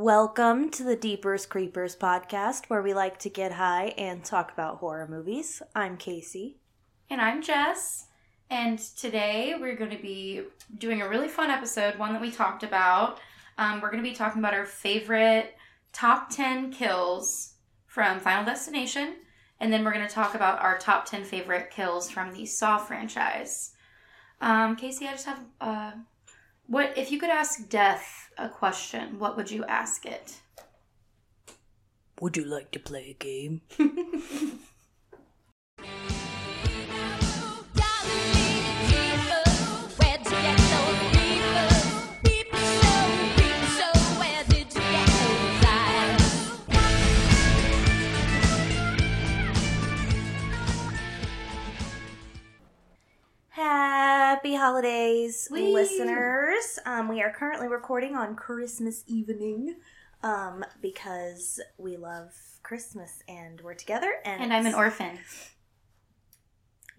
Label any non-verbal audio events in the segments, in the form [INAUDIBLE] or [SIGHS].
Welcome to the Deepers Creepers podcast, where we like to get high and talk about horror movies. I'm Casey. And I'm Jess. And today we're going to be doing a really fun episode, one that we talked about. Um, we're going to be talking about our favorite top 10 kills from Final Destination. And then we're going to talk about our top 10 favorite kills from the Saw franchise. Um, Casey, I just have. Uh, what if you could ask Death a question? What would you ask it? Would you like to play a game? [LAUGHS] holidays, Whee! listeners. Um, we are currently recording on Christmas evening um, because we love Christmas and we're together. And, And I'm an orphan.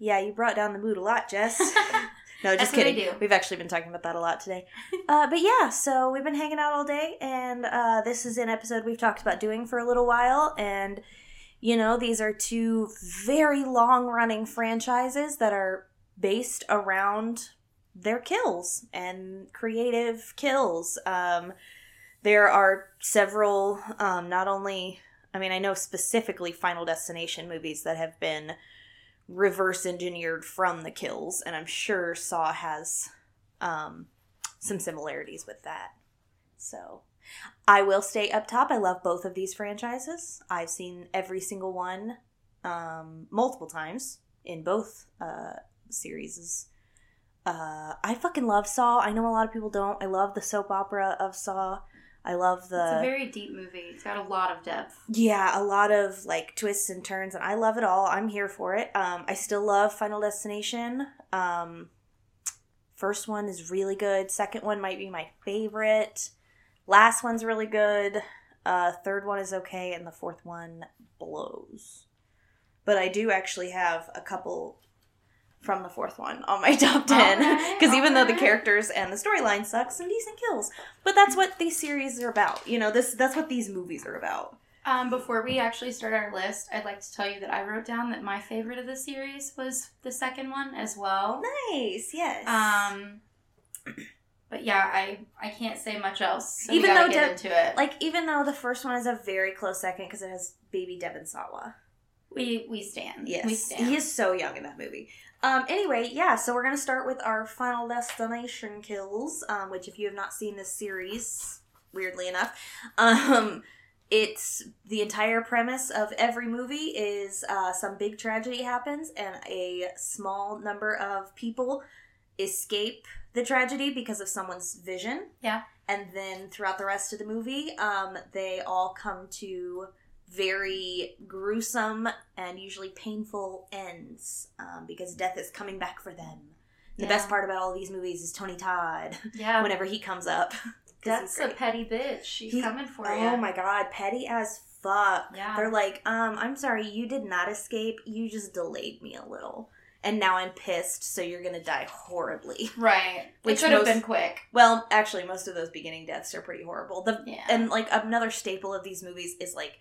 Yeah, you brought down the mood a lot, Jess. [LAUGHS] No, just kidding. do. We've actually been talking about that a lot today. uh, but yeah, so we've been hanging out all day, and uh, this is an episode we've talked about doing for a little while. And, you know, these are two very long running franchises that are based around their kills and creative kills. Um, there are several, um, not only, I mean, I know specifically Final Destination movies that have been reverse engineered from the kills, and I'm sure Saw has um, some similarities with that. So I will stay up top. I love both of these franchises. I've seen every single one um, multiple times in both uh, series. Uh, I fucking love Saw. I know a lot of people don't. I love the soap opera of Saw. I love the It's a very deep movie. It's got a lot of depth. yeah, a lot of like twists and turns, and I love it all. I'm here for it. Um, I still love Final Destination. Um, first one is really good. Second one might be my favorite. Last one's really good. Uh, third one is okay, and the fourth one blows. But I do actually have a couple from the fourth one on my [LAUGHS] top ten Okay, because even though the characters and the storyline suck, some decent kills. But that's what these series are about. You know, this that's what these movies are about. Um, before we actually start our list, I'd like to tell you that I wrote down that my favorite of the series was the second one as well. Nice, yes. Um, but yeah, I I can't say much else. So Even though get De- into it, like even though the first one is a very close second because it has baby Devon Sawa. we we stand. Yes, we stand. he is so young in that movie. Um. Anyway, yeah. So we're gonna start with our Final Destination kills. Um. Which, if you have not seen this series, weirdly enough, [LAUGHS] um, it's the entire premise of every movie is uh, some big tragedy happens and a small number of people escape the tragedy because of someone's vision. Yeah. And then throughout the rest of the movie, um, they all come to very gruesome and usually painful ends um, because death is coming back for them. The best part about all these movies is Tony Todd yeah, [LAUGHS] whenever he comes up. that's a petty bitch. She's He- coming for Oh you. Oh my god, petty as fuck. Yeah. They're like, um, I'm sorry, you did not escape. You just delayed me a little. And now I'm pissed, so you're gonna die horribly. [LAUGHS] Right. Which it could have been quick. Well, actually, most of those beginning deaths are pretty horrible. The Yeah. and like another staple of these movies is like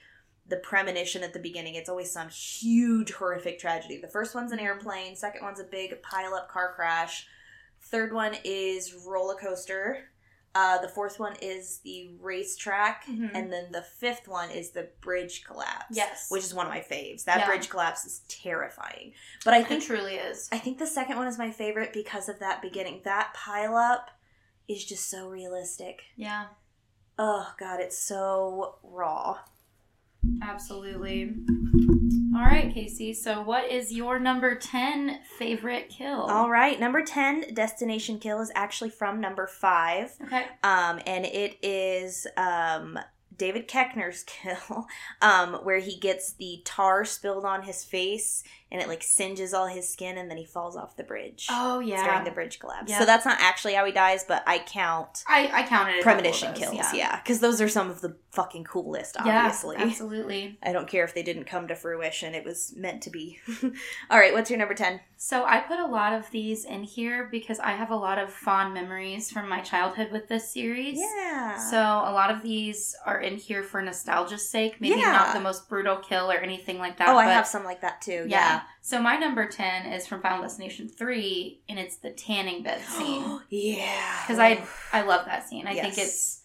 the premonition at the beginning. It's always some huge horrific tragedy. The first one's an airplane. Second one's a big pile up car crash. Third one is roller coaster. Uh, the fourth one is the racetrack, Mhm. and then the fifth one is the bridge collapse. Yes. which is one of my faves. That Yeah. bridge collapse is terrifying. But I think it truly is. I think the second one is my favorite because of that beginning. That pile up is just so realistic. Yeah. Oh god, it's so raw. Absolutely. All right, Casey. So, what is your number 10 favorite kill? All right, number 10 destination kill is actually from number 5. Okay. Um and it is um David Koechner's [LAUGHS] kill um where he gets the tar spilled on his face and it like singes all his skin, and then he falls off the bridge. Oh yeah. during the bridge collapse. Yeah. So that's not actually how he dies, but I count I I counted premonition those, kills. Yeah, because those are some of the fucking coolest. Yeah, Obviously, absolutely. I don't care if they didn't come to fruition. It was meant to be. [LAUGHS] all right, what's your number ten? So I put a lot of these in here because I have a lot of fond memories from my childhood with this series. Yeah. So a lot of these are in here for nostalgia's sake. Maybe Yeah. not the most brutal kill or anything like that. oh, I have some like that too. Yeah. So my number ten is from Final Destination three, and it's the tanning bed [GASPS] scene. yeah. Because I I love that scene. I think it's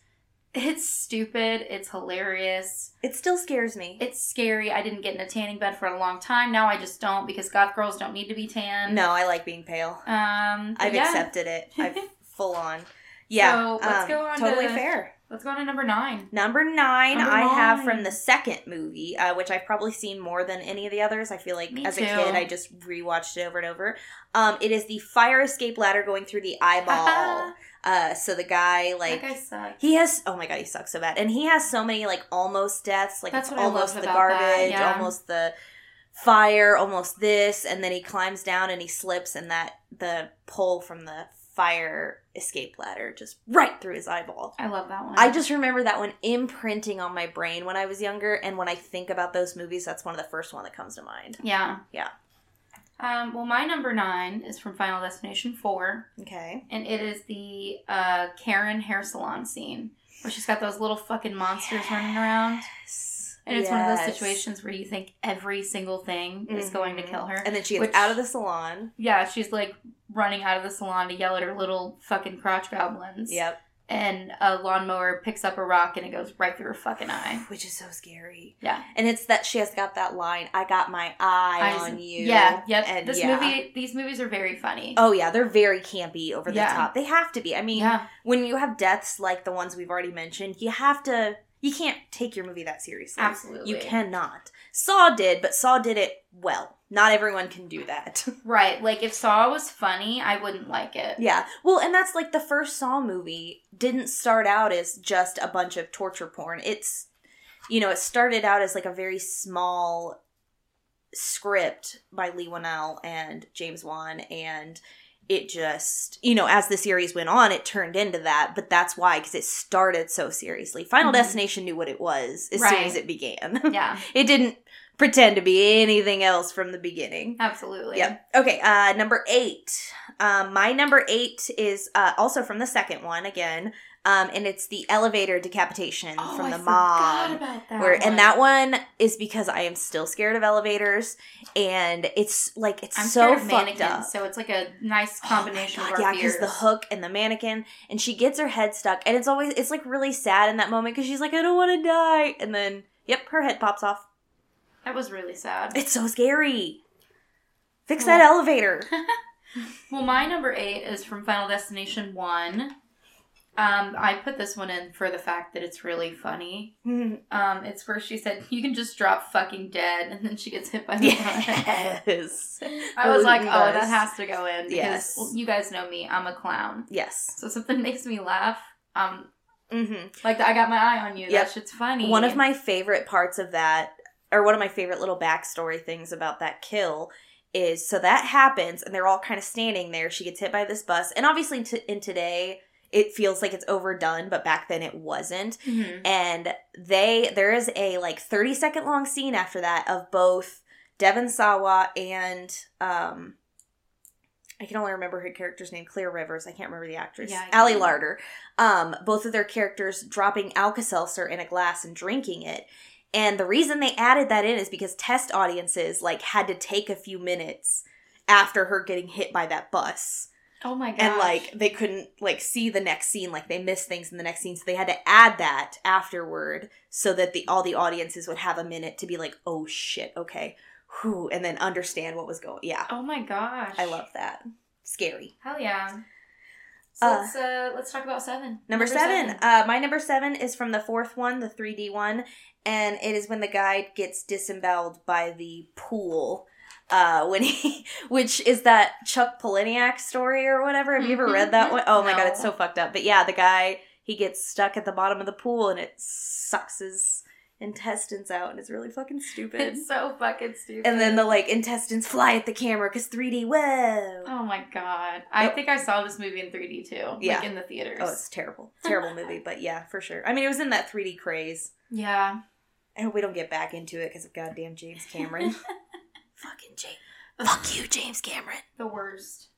it's stupid. It's hilarious. It still scares me. It's scary. I didn't get in a tanning bed for a long time. Now I just don't because goth girls don't need to be tan. no, I like being pale. Um. I've yeah. accepted it. I've [LAUGHS] full on. Yeah. So, let's um, go on Totally to- fair. Let's go on to number nine. Number nine, Number I have from the second movie, uh, which I've probably seen more than any of the others. I feel like Me as too. a kid, I just rewatched it over and over. Um, it is the fire escape ladder going through the eyeball. [LAUGHS] uh, so the guy, like, that guy sucks. he has oh my god he sucks so bad and he has so many like almost deaths like That's it's what I almost the garbage yeah. almost the fire almost this and then he climbs down and he slips and that the pole from the fire escape ladder just right through his eyeball I love that one. i just remember that one imprinting on my brain when i was younger and when i think about those movies that's one of the first one that comes to mind yeah Yeah. Um. Well, my number nine is from Final Destination four, okay and it is the uh Karen hair salon scene where she's got those little fucking monsters running around. Yes. And it's one of those situations where you think every single thing is going to Mhm. kill her. and then she gets Which- out of the salon yeah, she's like running out of the salon to yell at her little fucking crotch goblins. yep And a lawnmower picks up a rock and it goes right through her fucking eye. which is so scary Yeah. And it's that she has got that line, I got my eye Eyes- on you. Yeah, yep. And this yeah. movie, these movies are very funny. Oh yeah, they're very campy over the Yeah. top. They have to be. I mean, yeah, when you have deaths like the ones we've already mentioned, you have to you can't take your movie that seriously. absolutely. You cannot. Saw did, but Saw did it well. Not everyone can do that. [LAUGHS] Right. Like if Saw was funny, I wouldn't like it. yeah. Well, and that's like the first Saw movie didn't start out as just a bunch of torture porn. It's you know, it started out as like a very small script by Leigh Whannell and James Wan and it just you know as the series went on it turned into that but that's why because it started so seriously final Mhm. destination knew what it was as soon as it began [LAUGHS] Yeah, it didn't pretend to be anything else from the beginning absolutely. yeah Okay. Uh, number eight. Um, my number eight is uh, also from the second one again, um, and it's the elevator decapitation Oh, from I the forgot mom. about that. Where one. and that one is because I am still scared of elevators, and it's like it's I'm so fucked up. so it's like a nice Oh combination God, of our yeah, because the hook and the mannequin, and she gets her head stuck, and it's always it's like really sad in that moment because she's like, I don't want to die, and then yep, her head pops off. That was really sad. It's so scary. Fix Well- that elevator. [LAUGHS] Well, my number eight is from Final Destination One. Um, I put this one in for the fact that it's really funny. [LAUGHS] Um, it's where she said, "You can just drop fucking dead," [LAUGHS] and then she gets hit by the bus. yes. [LAUGHS] I was like, "Oh, that has to go in because Yes. well, you guys know me. I'm a clown. Yes. So something makes me laugh. Um, hmm like I got my eye on you. Yep. That shit's funny. One of my favorite parts of that, or one of my favorite little backstory things about that kill, is so that happens, and they're all kind of standing there. She gets hit by this bus, and obviously, t- in today, it feels like it's overdone, but back then it wasn't. Mhm. And they, there is a like thirty second long scene after that of both Devon Sawa and um. I can only remember her character's name, Claire Rivers. I can't remember the actress. Yeah, Ali. Larter. Um, both of their characters dropping Alka-Seltzer in a glass and drinking it. And the reason they added that in is because test audiences like had to take a few minutes after her getting hit by that bus. Oh my god! And like they couldn't like see the next scene, like they missed things in the next scene, so they had to add that afterward so that the all the audiences would have a minute to be like, "Oh shit, okay." Whew, and then understand what was going. Yeah. oh my gosh! I love that. Scary. Hell yeah! So Uh, let's uh let's talk about seven. Number, seven. Uh, my number seven is from the fourth one, the 3D one, and it is when the guy gets disemboweled by the pool. Uh, when he, [LAUGHS] which is that Chuck Palahniuk story or whatever. Have you ever read that one? Oh my god, it's so fucked up. But yeah, the guy he gets stuck at the bottom of the pool and it sucks his intestines out, and it's really fucking stupid. It's so fucking stupid. and then the like intestines fly at the camera because 3D. Whoa! Oh my god. I think I saw this movie in 3D too. Yeah. Like in the theaters. Oh, it's terrible. Terrible movie, but yeah, for sure. I mean, it was in that 3D craze. yeah. I hope we don't get back into it because of goddamn James Cameron. [LAUGHS] Fucking James. Fuck you, James Cameron. The worst.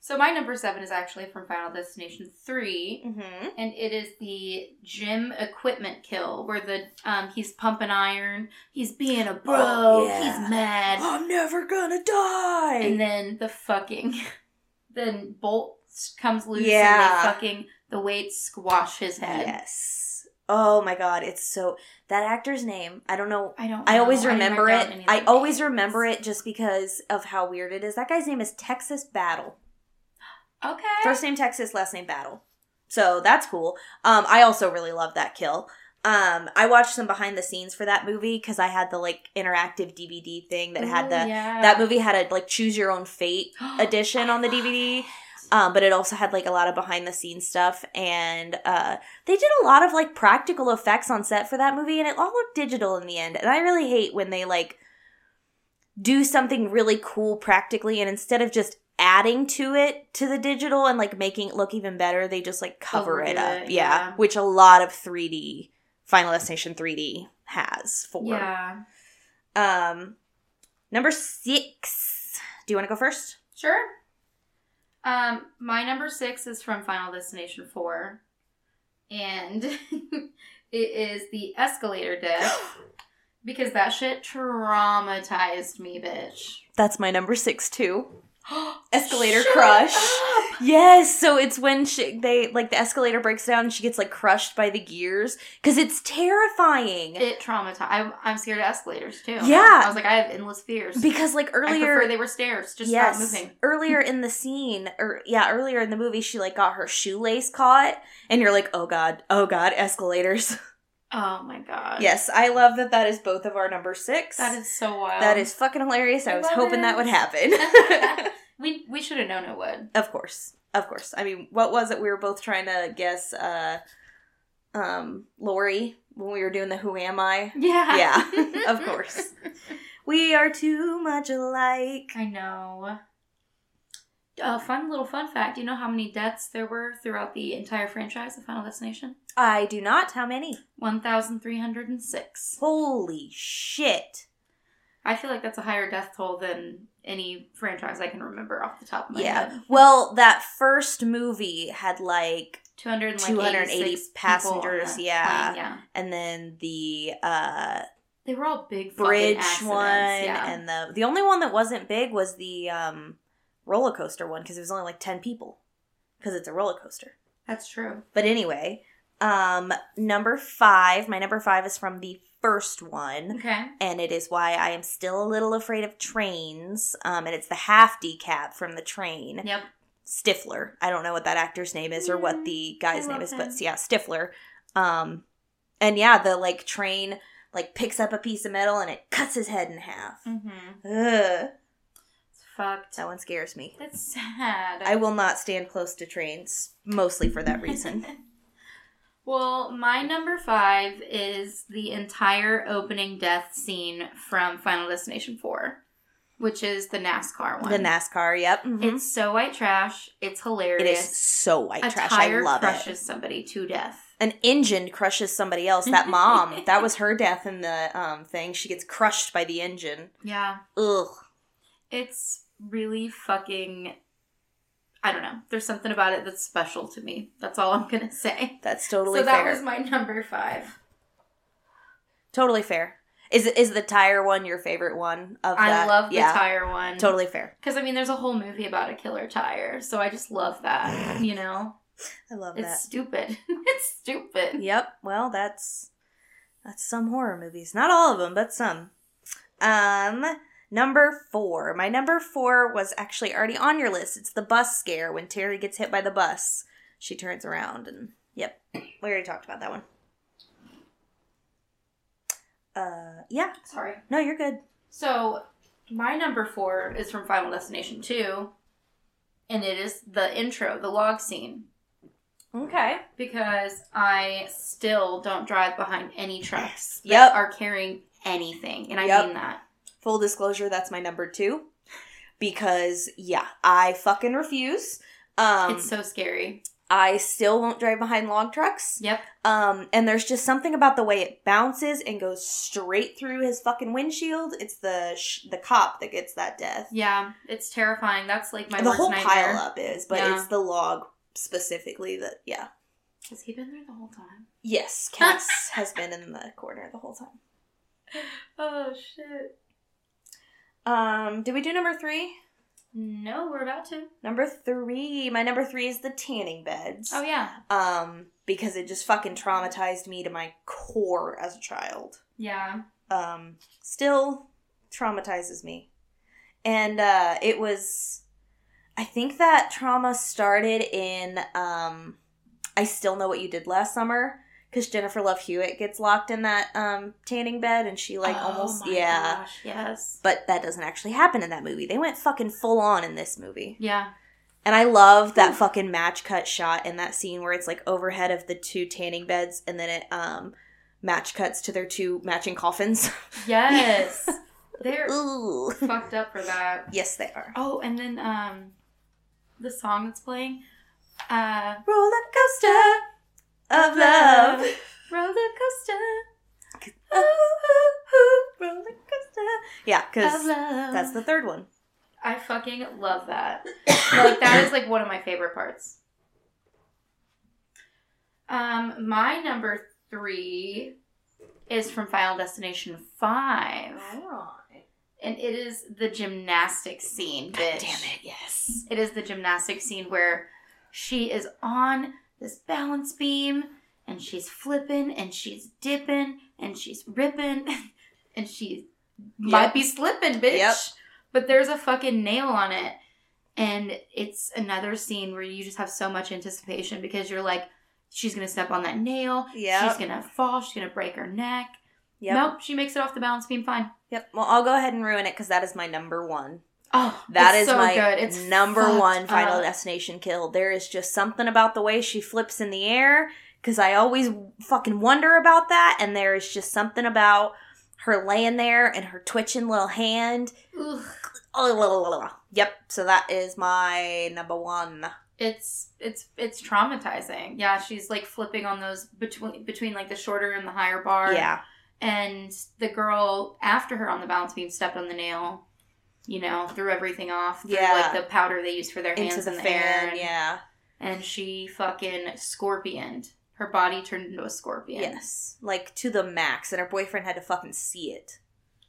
So my number seven is actually from Final Destination 3. Mm-hmm. and it is the gym equipment kill where the um he's pumping iron, he's being a bro, Oh, yeah. he's mad, I'm never gonna die. and then the fucking [LAUGHS] then Bolt comes loose Yeah. and they fucking the weights squash his head. yes. Oh my god, it's so that actor's name. I don't know. I don't. I always know. remember write it. down any of I always names. remember it just because of how weird it is. That guy's name is Texas Battle. Okay. First name Texas, last name Battle. So that's cool. Um, I also really love that kill. Um, I watched some behind the scenes for that movie because I had the like interactive DVD thing that had the yeah. that movie had a like choose your own fate [GASPS] edition on the DVD. Um, but it also had like a lot of behind the scenes stuff and uh, they did a lot of like practical effects on set for that movie and it all looked digital in the end and i really hate when they like do something really cool practically and instead of just adding to it to the digital and like making it look even better they just like cover it up yeah. yeah. which a lot of 3d final destination 3d has for Yeah. um number six do you want to go first Sure. Um, my number six is from Final Destination 4. And [LAUGHS] it is the escalator death. [GASPS] because that shit traumatized me, bitch. that's my number six too [GASPS] Escalator Shut crush. Yes, so it's when she they like the escalator breaks down and she gets like crushed by the gears because it's terrifying. It traumatized. I, I'm scared of escalators too. Yeah. I was like, I have endless fears. because like I earlier, they were stairs. Just yes, moving. earlier in the scene, or yeah, earlier in the movie, she like got her shoelace caught, and you're like, oh god, oh god, escalators. [LAUGHS] Oh my god. yes, I love that. That is both of our number six. That is so wild. that is fucking hilarious. I, I was hoping that would happen. [LAUGHS] [LAUGHS] we we should have known it would. Of course. Of course. I mean, what was it? We were both trying to guess uh um Lori when we were doing the Who Am I? Yeah. Yeah, [LAUGHS] of course. We are too much alike. I know. A fun little fun fact. Do you know how many deaths there were throughout the entire franchise of Final Destination? I do not. How many? 1,306. Holy shit. I feel like that's a higher death toll than any franchise I can remember off the top of my Yeah. head. Well, that first movie had like 280 280 passengers, yeah. Plane, yeah. and then the uh They were all big bridge one yeah. and the the only one that wasn't big was the um roller coaster one because it was only like 10 people because it's a roller coaster That's true. but anyway um number five my number five is from the first one Okay. and it is why i am still a little afraid of trains um and it's the half decap from the train Yep. stifler i don't know what that actor's name is or what the guy's name is but yeah stifler um and yeah the like train like picks up a piece of metal and it cuts his head in half Mm-hmm. Ugh, It's fucked. that one scares me. That's sad. I will not stand close to trains, mostly for that reason. [LAUGHS] well, my number five is the entire opening death scene from Final Destination 4, which is the NASCAR one. the NASCAR, yep. mhm. It's so white trash. It's hilarious. It is so white a trash. I love crushes it. Crushes somebody to death. An engine crushes somebody else. That [LAUGHS] mom, that was her death in the um thing. She gets crushed by the engine. Yeah. Ugh. It's really fucking. I don't know. There's something about it that's special to me. That's all I'm gonna say. That's totally so that fair. was my number five. totally fair. Is is the tire one your favorite one of I that? love the yeah, tire one. Totally fair. Because I mean, there's a whole movie about a killer tire, so I just love that. [SIGHS] You know, I love it's that. It's stupid. [LAUGHS] it's stupid. Yep. Well, that's that's some horror movies. Not all of them, but some. Um, number four. My number four was actually already on your list. It's the bus scare when Terry gets hit by the bus. She turns around and yep, we already talked about that one. Uh, yeah. Sorry. No, you're good. So my number four is from Final Destination Two, and it is the intro, the log scene. Okay. because I still don't drive behind any trucks that Yep. are carrying anything, and I Yep. mean that. Full disclosure, that's my number two. Because yeah, I fucking refuse. Um it's so scary. I still won't drive behind log trucks. Yep. Um, and there's just something about the way it bounces and goes straight through his fucking windshield. It's the sh- the cop that gets that death. Yeah, it's terrifying. That's like my the whole nightmare. pile up is, but Yeah. it's the log specifically that yeah. Has he been there the whole time? Yes, Cass has been in the corner the whole time. [LAUGHS] Oh shit. Um, did we do number three? No, we're about to. Number three. My number three is the tanning beds. Oh yeah. Um, because it just fucking traumatized me to my core as a child. Yeah. um, still traumatizes me. And uh, it was, I think that trauma started in um, I Still Know What You Did Last Summer. Because Jennifer Love Hewitt gets locked in that um, tanning bed and she, like, Oh almost, my yeah. Gosh, yes. But that doesn't actually happen in that movie. They went fucking full on in this movie. Yeah. And I love that fucking match cut shot in that scene where it's like overhead of the two tanning beds and then it um match cuts to their two matching coffins. [LAUGHS] Yes. They're [LAUGHS] Ooh. fucked up for that. Yes, they are. Oh, and then um, the song that's playing, uh, Roller coaster of love. roller coaster Ooh, ooh, ooh, roller coaster. Yeah, because that's the third one. I fucking love that. like that is like one of my favorite parts. Um, my number three is from Final Destination Five, and it is the gymnastics scene. God damn it, yes. It is the gymnastics scene where she is on this balance beam and she's flipping and she's dipping and she's ripping [LAUGHS] and she might be slipping, bitch. Yep. But there's a fucking nail on it. And it's another scene where you just have so much anticipation because you're like, she's gonna step on that nail. Yep. She's gonna fall. She's gonna break her neck. Yep. Nope, she makes it off the balance beam fine. Yep. Well, I'll go ahead and ruin it because that is my number one. Oh, That is so my good. It's number one Final up. Destination kill. There is just something about the way she flips in the air because I always fucking wonder about that, and there is just something about her laying there and her twitching little hand. Yep. So that is my number one. it's it's it's traumatizing. Yeah, she's like flipping on those between between like the shorter and the higher bar. Yeah. And the girl after her on the balance beam stepped on the nail, you know, threw everything off. Threw, Yeah. like the powder they use for their hands Into the in the fan. And, Yeah. and she fucking scorpioned. Her body turned into a scorpion. Yes. Like to the max, and her boyfriend had to fucking see it.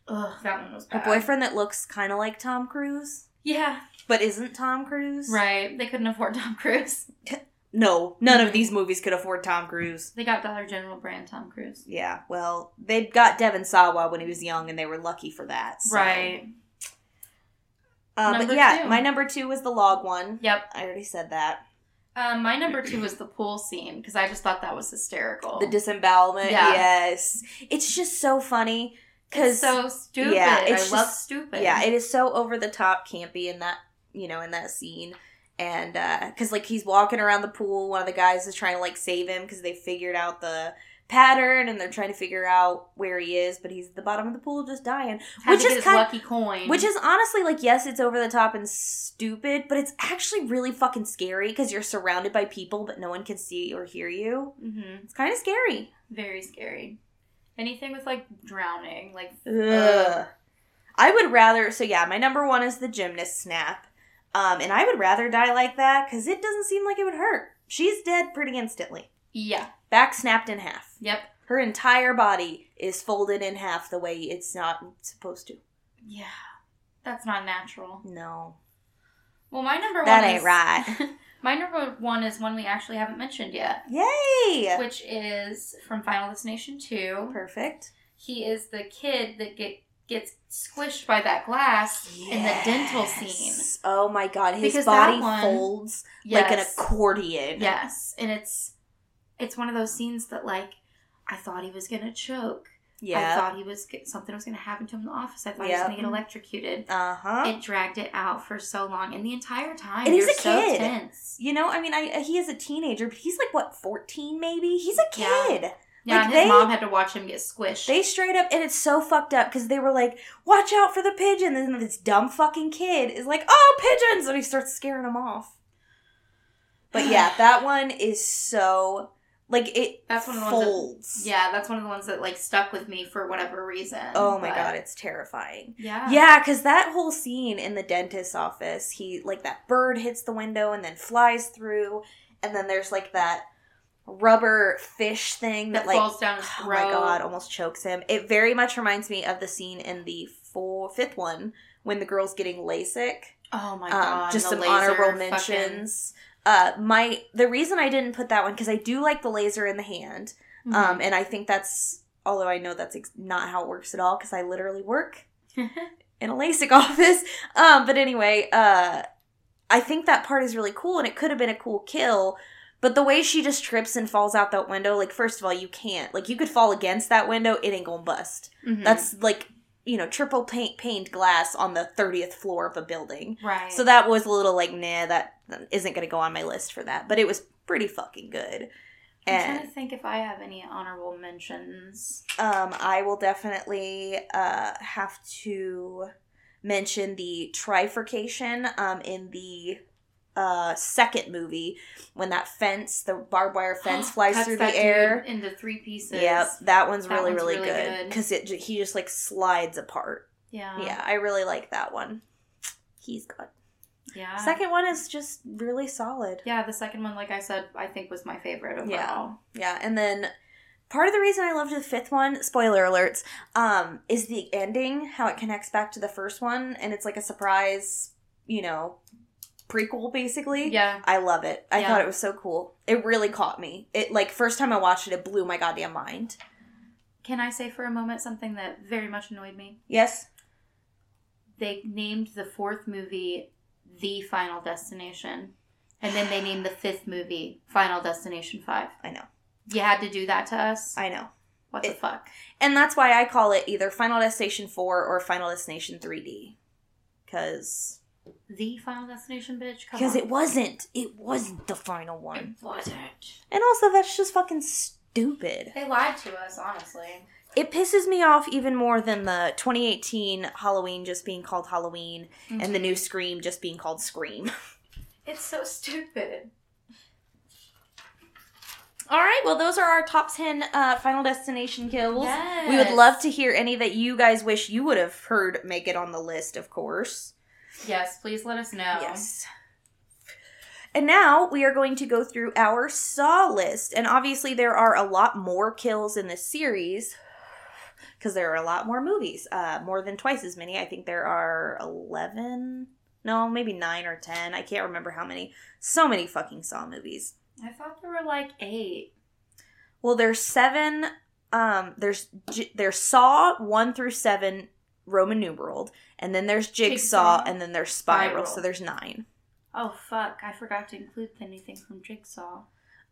Ugh, that one was A boyfriend that looks kind of like Tom Cruise, Yeah. but isn't Tom Cruise. Right. They couldn't afford Tom Cruise. [LAUGHS] No, none of these movies could afford Tom Cruise. They got Dollar General brand Tom Cruise. Yeah, well, they got Devon Sawa when he was young, and they were lucky for that. so- Right. Uh, but yeah, two. my number two was the log one. Yep. I already said that. Um, my number two was the pool scene because I just thought that was hysterical. The disembowelment. Yeah. Yes, it's just so funny because It's so stupid. yeah, I it's love stupid. yeah, it is so over the top campy in that you know in that scene. And because like he's walking around the pool, one of the guys is trying to like save him because they figured out the pattern and they're trying to figure out where he is, but he's at the bottom of the pool just dying. Had which to is kind- lucky coin. Which is honestly like yes, it's over the top and stupid, but it's actually really fucking scary because you're surrounded by people but no one can see or hear you. hmm It's kind of scary. very scary. Anything with like drowning, like Ugh. I would rather. So yeah, my number one is the gymnast snap, um, and I would rather die like that because it doesn't seem like it would hurt. She's dead pretty instantly. yeah, Back snapped in half. Yep, Her entire body is folded in half the way it's not supposed to. yeah. That's not natural. No, Well, my number that one ain't is, right. [LAUGHS] My number one is one we actually haven't mentioned yet, Yay! which is from Final Destination Two. Perfect. He is the kid that get gets squished by that glass in the dental scene. Oh my god, his Because body one- folds like an accordion. Yes, and it's it's one of those scenes that like I thought he was gonna choke. Yeah. I thought he was something was going to happen to him in the office. I thought he was going to get electrocuted. Uh huh. It dragged it out for so long, and the entire time And he's a so kid. tense. You know, I mean, I he is a teenager, but he's like what fourteen, maybe. He's a Yeah. kid. Yeah, Like, and his they- mom had to watch him get squished. They straight up, and it's so fucked up because they were like, "Watch out for the pigeon," and then this dumb fucking kid is like, "Oh, pigeons!" and he starts scaring them off. But yeah, that one is so like it That's one of the ones that- yeah, that's one of the ones that like stuck with me for whatever reason. Oh my but- god, it's terrifying. Yeah. Yeah, because that whole scene in the dentist's office, he like that bird hits the window and then flies through, and then there's like that rubber fish thing that, That like falls down his oh throat. my god, almost chokes him. It very much reminds me of the scene in the four, fifth one when the girl's getting LASIK. Oh my Um, god. just some honorable mentions. Uh, my the reason I didn't put that one because I do like the laser in the hand, Mhm. um, and I think that's although I know that's ex- not how it works at all because I literally work [LAUGHS] in a LASIK [LAUGHS] office. Um, but anyway, uh, I think that part is really cool, and it could have been a cool kill. But the way she just trips and falls out that window, like first of all, you can't. Like you could fall against that window, it ain't gonna bust. Mhm. That's like you know triple paint paned glass on the thirtieth floor of a building. right. So that was a little like, nah, that isn't gonna go on my list for that. But it was pretty fucking good. I'm trying to think if I have any honorable mentions. um, I will definitely uh, have to mention the trifurcation um, in the uh, second movie when that fence, the barbed wire [GASPS] fence, flies through the air. into three pieces. Yep, that one's That really one's really, really good good. because it he just like slides apart. Yeah. yeah, I really like that one. He's good. Yeah. Second one is just really solid. Yeah, the second one, like I said, I think was my favorite overall. Yeah. Yeah, and then part of the reason I loved the fifth one, spoiler alerts, um, is the ending, how it connects back to the first one, and it's like a surprise, you know, prequel basically. Yeah. I love it. I Yeah. thought it was so cool. It really caught me. It like first time I watched it, it blew my goddamn mind. Can I say for a moment something that very much annoyed me? Yes. They named the fourth movie The Final Destination. And then they named the fifth movie Final Destination 5. I know. You had to do that to us? I know. what the fuck? And that's why I call it either Final Destination 4 or Final Destination 3D. Cuz The Final Destination, bitch? Because it wasn't. It wasn't the final one. It wasn't. And also that's just fucking stupid. They lied to us, honestly. It pisses me off even more than the 2018 Halloween just being called Halloween and the new Scream just being called Scream. [LAUGHS] It's so stupid. All right, well, those are our top 10 uh, Final Destination kills. Yes. We would love to hear any that you guys wish you would have heard make it on the list, of course. Yes, please let us know. Yes. And now we are going to go through our Saw list. And obviously, there are a lot more kills in this series because there are a lot more movies. Uh, more than twice as many. I think there are 11. No, maybe 9 or 10. I can't remember how many. So many fucking Saw movies. I thought there were like eight. Well, there's seven. Um, there's there's Saw one through seven Roman numeraled, and then there's Jigsaw, Jigsaw. and then there's Spiral. Spiral. So there's nine. Oh fuck! I forgot to include anything from Jigsaw.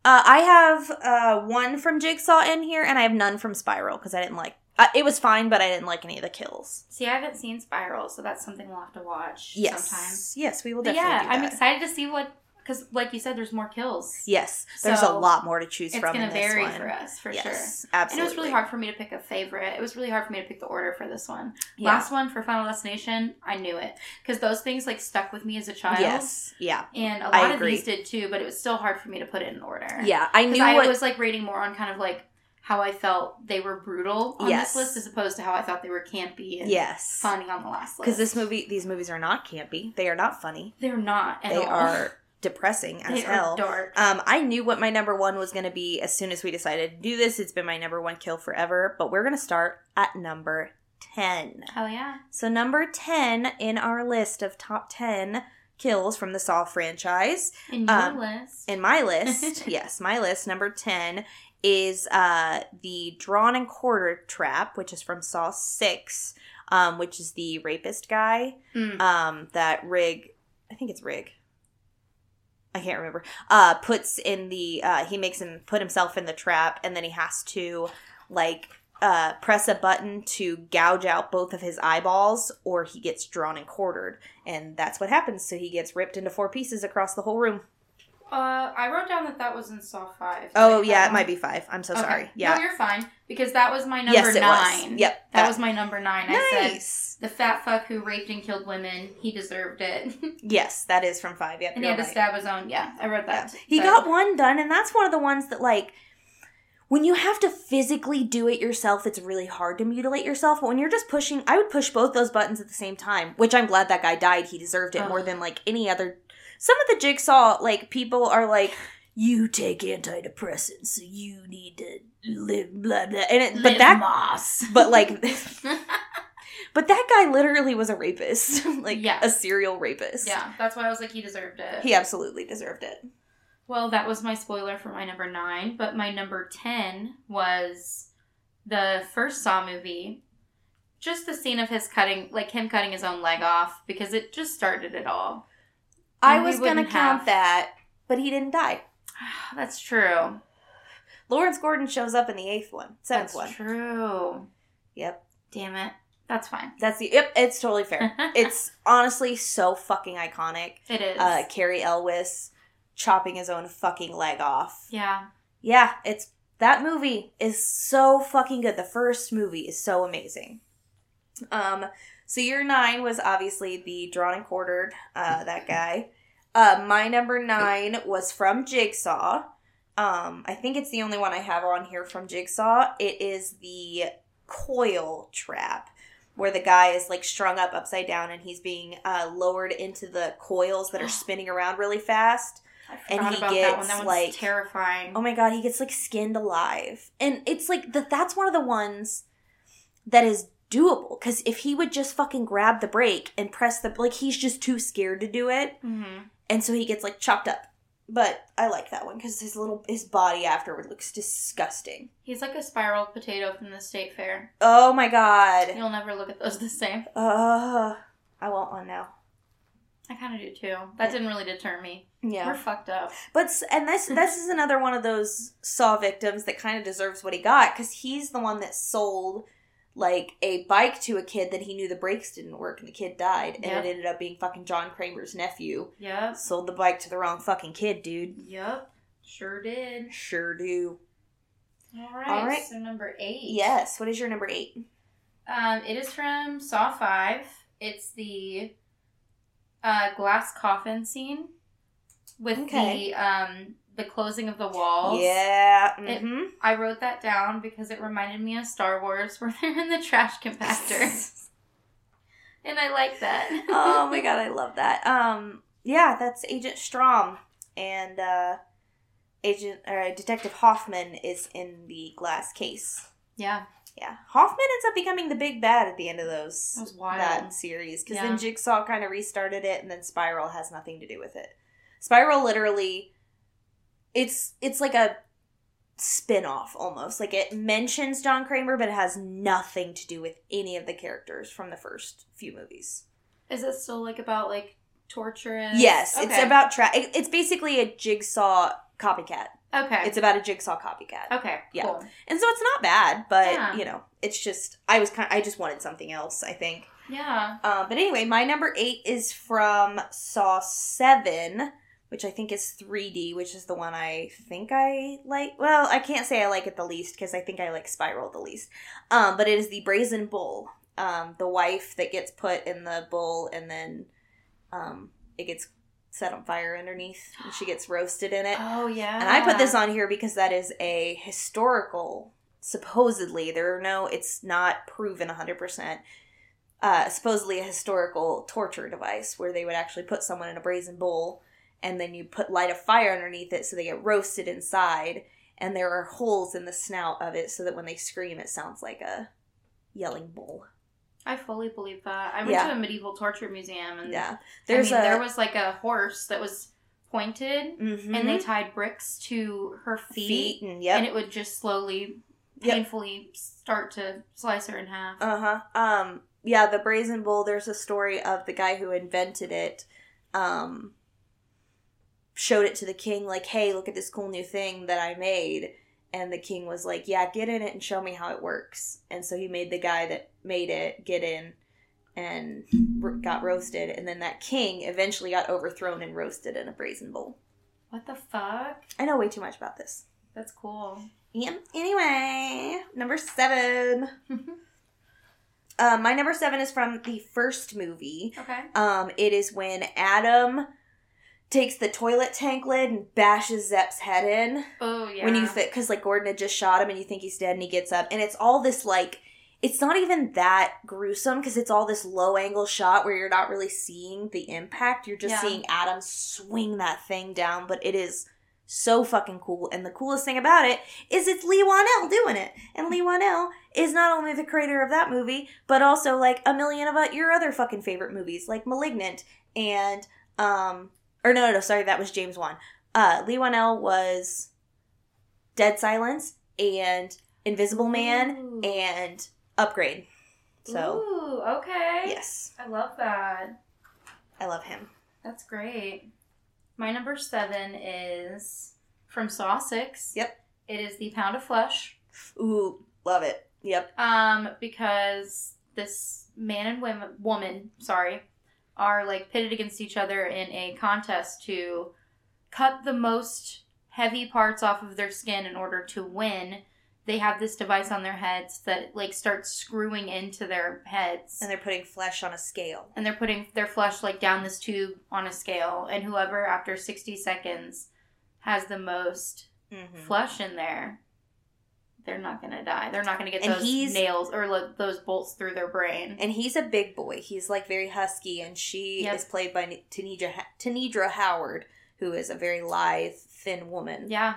Uh, I have uh, one from Jigsaw in here, and I have none from Spiral because I didn't like. Uh, it was fine, but I didn't like any of the kills. See, I haven't seen Spiral, so that's something we'll have to watch Yes, sometime. yes, we will But definitely. yeah, do I'm excited to see what because, like you said, there's more kills. Yes, there's a lot more to choose from. It's gonna in this vary one. for us for sure. yes, And it was really hard for me to pick a favorite. It was really hard for me to pick the order for this one. Yeah. Last one for Final Destination, I knew it because those things like stuck with me as a child. Yes, yeah, and a lot of these did too, but it was still hard for me to put it in order. yeah. I knew I what. was like rating more on kind of like how I felt they were brutal on Yes. this list as opposed to how I thought they were campy and yes, funny on the last list. because this movie, these movies are not campy. They are not funny. they're not at they all. are depressing as they hell. dark. Um, I knew what my number one was going to be as soon as we decided to do this. It's been my number one kill forever, but we're going to start at number 10. Oh, yeah. So, number 10 in our list of top 10 kills from the Saw franchise, In your Um, list. in my [LAUGHS] list, yes, my list, number 10 is uh, the Drawn and Quarter Trap, which is from Saw 6, um, which is the rapist guy Mm. um, that Rigg, I think it's Rigg. I can't remember. Uh, puts in the uh, he makes him put himself in the trap, and then he has to like uh, press a button to gouge out both of his eyeballs, or he gets drawn and quartered, and that's what happens. So he gets ripped into four pieces across the whole room. Uh, I wrote down that that was in Saw Five. Oh Like, yeah, it one- might be five. I'm so Okay. sorry. Yeah, No, you're fine because that was my number yes, it was. nine. Yep, That, was my number nine. I said nice. the fat fuck who raped and killed women. He deserved it, [LAUGHS] Yes, that is from five. Yep, and he had to right. stab his own. Yeah, I wrote that. He So- got one done, and that's one of the ones that like when you have to physically do it yourself, it's really hard to mutilate yourself. But when you're just pushing, I would push both those buttons at the same time, which I'm glad that guy died. He deserved it more than like any other. Some of the jigsaw like people are like, you take antidepressants, so you need to live blah blah. And it, but Live that, moss. but like, [LAUGHS] but that guy literally was a rapist, [LAUGHS] like Yeah. a serial rapist. yeah, that's why I was like, he deserved it. he absolutely deserved it. Well, that was my spoiler for my number nine, but my number 10 was the first Saw movie. Just the scene of his cutting, like him cutting his own leg off, because it just started it all. I was gonna wouldn't count have- that, but he didn't die. [SIGHS] That's true. Lawrence Gordon shows up in the eighth one, seventh That's one. true. Yep, Damn it. That's fine. that's the. Yep, it's totally fair. [LAUGHS] it's honestly so fucking iconic. it is. Uh, Cary Elwes chopping his own fucking leg off. yeah. Yeah, it's that movie is so fucking good. The first movie is so amazing. Um, so your nine was obviously the drawn and quartered, uh, that guy. Uh, my number nine was from Jigsaw. Um, I think it's the only one I have on here from Jigsaw. It is the coil trap, where the guy is like strung up upside down and he's being uh, lowered into the coils that are [GASPS] spinning around really fast. I And he about that one. gets, That one's like- terrifying. Oh my god, he gets like skinned alive. And it's like that that's one of the ones that is doable cuz if he would just fucking grab the brake and press the like he's just too scared to do it hmm and so he gets like chopped up. But I like that one cuz his little his body afterward looks disgusting. He's like a spiral potato from the state fair. Oh my god. You'll never look at those the same. Uh I want one now. I kind of do too. That didn't really deter me. Yeah. We're fucked up. But and this this is another one of those saw victims that kind of deserves what he got because he's the one that sold like a bike to a kid that he knew the brakes didn't work and the kid died and Yep. it ended up being fucking John Kramer's nephew. Yep. Sold the bike to the wrong fucking kid, dude. Yep. Sure did. Sure do. All right. All right. So number eight. Yes. What is your number eight? Um, it is from Saw Five. It's the uh, glass coffin scene with Okay. the um the closing of the walls. Yeah. It- hmm I wrote that down because it reminded me of Star Wars [LAUGHS] where they're in the trash compactor. [LAUGHS] and I like that. oh my [LAUGHS] god, I love that. Um, yeah, that's Agent Strahm and uh, Agent or Detective Hoffman is in the glass case. Yeah. Yeah, Hoffman ends up becoming the big bad at the end of those That was wild. that series because Yeah. then Jigsaw kind of restarted it, and then Spiral has nothing to do with it. Spiral literally, it's it's like a spin-off almost like it mentions john kramer but it has nothing to do with any of the characters from the first few movies Is it still like about like torture and Yes, it's about tra- it- It's basically a jigsaw copycat. Okay. It's about a jigsaw copycat, okay. Yeah. Cool. and so it's not bad. But Yeah. you know, it's just I was kind. I just wanted something else. I think. Yeah. Um, but anyway, my number eight is from Saw Seven, which I think is 3D, which is the one I think I like. Well, I can't say I like it the least because I think I like Spiral the least. Um, but it is the Brazen Bull. Um, the wife that gets put in the bull and then um, it gets set on fire underneath and she gets roasted in it. Oh yeah. And I put this on here because that is a historical, supposedly, there are no, it's not proven 100%, uh, supposedly a historical torture device where they would actually put someone in a brazen bowl and then you put light a fire underneath it so they get roasted inside. And there are holes in the snout of it so that when they scream, it sounds like a yelling bull. I fully believe that. I went Yeah. to a medieval torture museum and Yeah. There's I mean, a. there was like a horse that was pointed Mhm. and they tied bricks to her feet, feet and yep. and it would just slowly Yep. painfully start to slice her in half. Uh huh. Um. Yeah, the brazen bull. There's a story of the guy who invented it. Um. Showed it to the king, like, "Hey, look at this cool new thing that I made," and the king was like, "Yeah, get in it and show me how it works." And so he made the guy that made it get in and got roasted, and then that king eventually got overthrown and roasted in a brazen bowl. What the fuck? I know way too much about this. That's cool. Yeah. Anyway, number seven. Uh, [LAUGHS] my number seven is from the first movie. okay. Um, it is when Adam takes the toilet tank lid and bashes Zep's head in. Oh yeah. When you fit, because like Gordon had just shot him and you think he's dead and he gets up. And it's all this like, it's not even that gruesome because it's all this low angle shot where you're not really seeing the impact. You're just Yeah. seeing Adam swing that thing down. But it is so fucking cool. And the coolest thing about it is it's Leigh Whannell doing it. And Leigh Whannell is not only the creator of that movie, but also like a million of uh, your other fucking favorite movies, like Malignant and um or no no no sorry that was James Wan. Uh, Leigh Whannell was Dead Silence and Invisible Man Ooh. and Upgrade. So Ooh, okay. yes, I love that. I love him. That's great. My number seven is from Saw Six. Yep. It is the Pound of Flesh. Ooh, love it. Yep. Um, because this man and women, woman, sorry, are like pitted against each other in a contest to cut the most heavy parts off of their skin in order to win. They have this device on their heads that like starts screwing into their heads. And they're putting flesh on a scale. and they're putting their flesh like down this tube on a scale and whoever after 60 seconds has the most Mm-hmm. flesh in there they're not gonna die they're not gonna get And those nails or like, those bolts through their brain And he's a big boy. He's like very husky, and she Yep. is played by Tanedra, Tanedra Howard, who is a very lithe, thin woman. yeah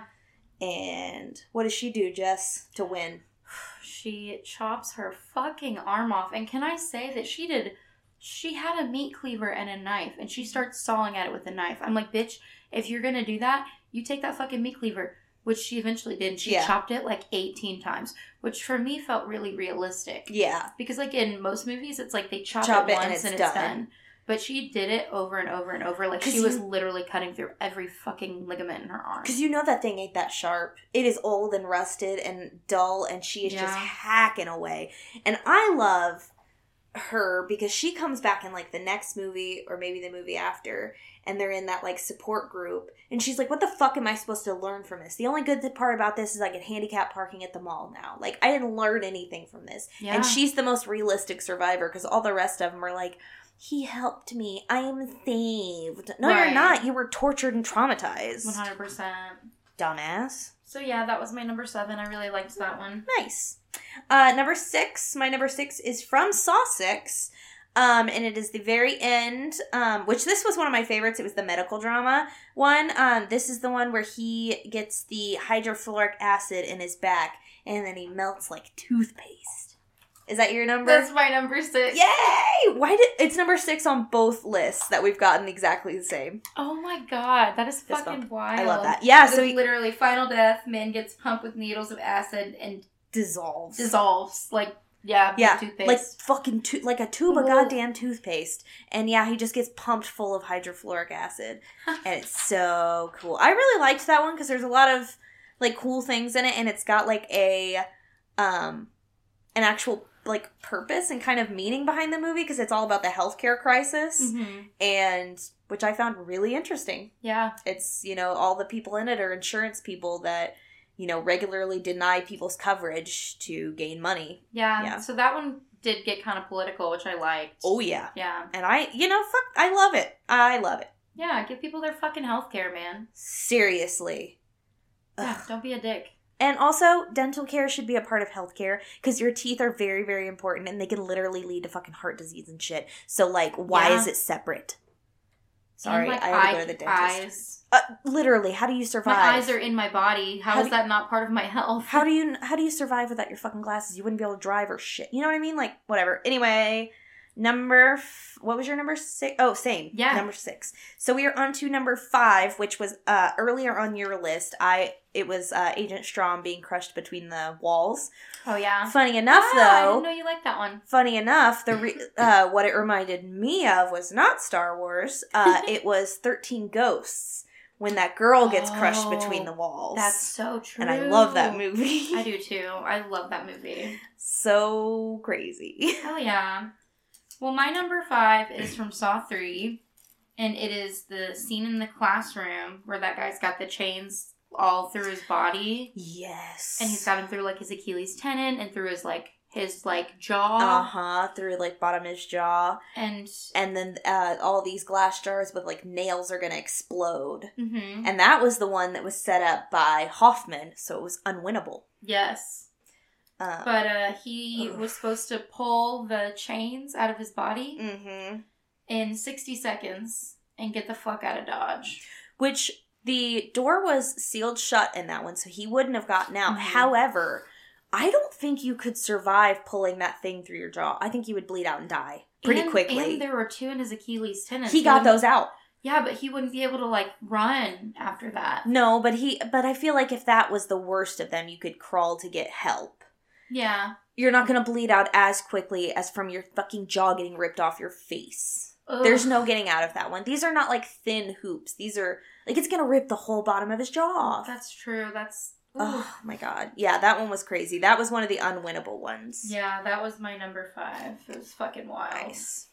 And what does she do, Jess, to win? [SIGHS] she chops her fucking arm off and can i say that she did she had a meat cleaver and a knife and she starts sawing at it with a knife i'm like bitch if you're gonna do that you take that fucking meat cleaver which she eventually did and she Yeah. chopped it like 18 times which for me felt really realistic Yeah. because like in most movies it's like they chop, Chop it it once and and it's it's, done. done. but she did it over and over and over Like, she was literally cutting through every fucking ligament in her arm Because you know that thing ain't that sharp. It is old and rusted and dull, and she is just hacking away. And I love her because she comes back in like the next movie or maybe the movie after, and they're in that like support group. And she's like, What the fuck am I supposed to learn from this? The only good part about this is I get handicap parking at the mall now. Like, I didn't learn anything from this. yeah And she's the most realistic survivor because all the rest of them are like, he helped me. I am saved. No, you're not. You were tortured and traumatized. 100% Dumbass. so yeah that was my number seven i really liked that one Nice. Uh, number six. My number six is from Saw Six. Um, and it is the very end, um, which this was one of my favorites. It was the medical drama one. Um, this is the one where he gets the hydrofluoric acid in his back and then he melts like toothpaste. Is that your number? that's my number six Yay! Why did it's number six on both lists that we've gotten exactly the same? oh my god that is fucking wild I love that. Yeah, so he literally final death man gets pumped with needles of acid and dissolves. dissolves like yeah Yeah, toothpaste like fucking to- like a tube of goddamn toothpaste. And yeah, he just gets pumped full of hydrofluoric acid, [LAUGHS] and it's so cool. I really liked that one because there's a lot of like cool things in it, and it's got like a um an actual like purpose and kind of meaning behind the movie because it's all about the healthcare crisis, Mhm. and which I found really interesting. yeah It's you know all the people in it are insurance people that you know regularly deny people's coverage to gain money. yeah Yeah. so that one did get kind of political which i liked Oh yeah. yeah And I, you know, fuck, I love it. I love it. yeah give people their fucking health care man Seriously. yeah Ugh. don't be a dick And also, dental care should be a part of healthcare because your teeth are very, very important and they can literally lead to fucking heart disease and shit. So, like, why Yeah. is it separate? Sorry, I had to go to the dentist. Uh, literally, how do you survive? My eyes are in my body. How How is that not part of my health? How do you [LAUGHS] how do you survive without your fucking glasses? You wouldn't be able to drive or shit. You know what I mean? Like whatever. Anyway, number f- what was your number six? Oh, same. Yeah. number six. So we are on to number five, which was uh earlier on your list. I it was uh, Agent Strahm being crushed between the walls. oh yeah. Funny enough, Ah, I though. didn't know you liked that one. Funny enough, the re- uh, what it reminded me of was not Star Wars. Uh, [LAUGHS] it was Thirteen Ghosts, when that girl gets crushed Oh, between the walls. That's so true. and I love that movie. I do too. I love that movie. [LAUGHS] so crazy. Hell yeah. Well, my number five is from Saw 3, and it is the scene in the classroom where that guy's got the chains all through his body, Yes. and he's got them through like his Achilles tendon and through his like his like jaw. Uh huh. through like bottom of his jaw, and and then uh, all these glass jars with like nails are gonna explode. hmm And that was the one that was set up by Hoffman, so it was unwinnable. yes, Uh, but uh, he Ugh. was supposed to pull the chains out of his body hmm in sixty seconds and get the fuck out of Dodge. Which the door was sealed shut in that one, so he wouldn't have gotten out. Mhm. However, I don't think you could survive pulling that thing through your jaw. I think you would bleed out and die pretty And- quickly. And there were two in his Achilles tendon. he got those out. Yeah, but he wouldn't be able to like run after that. No, but he but I feel like if that was the worst of them, you could crawl to get help. Yeah. You're not going to bleed out as quickly as from your fucking jaw getting ripped off your face. Ugh. There's no getting out of that one. These are not like thin hoops. These are like it's going to rip the whole bottom of his jaw off. That's true. That's. Oh my god. Yeah, that one was crazy. That was one of the unwinnable ones. Yeah, that was my number five. It was fucking wild. Nice.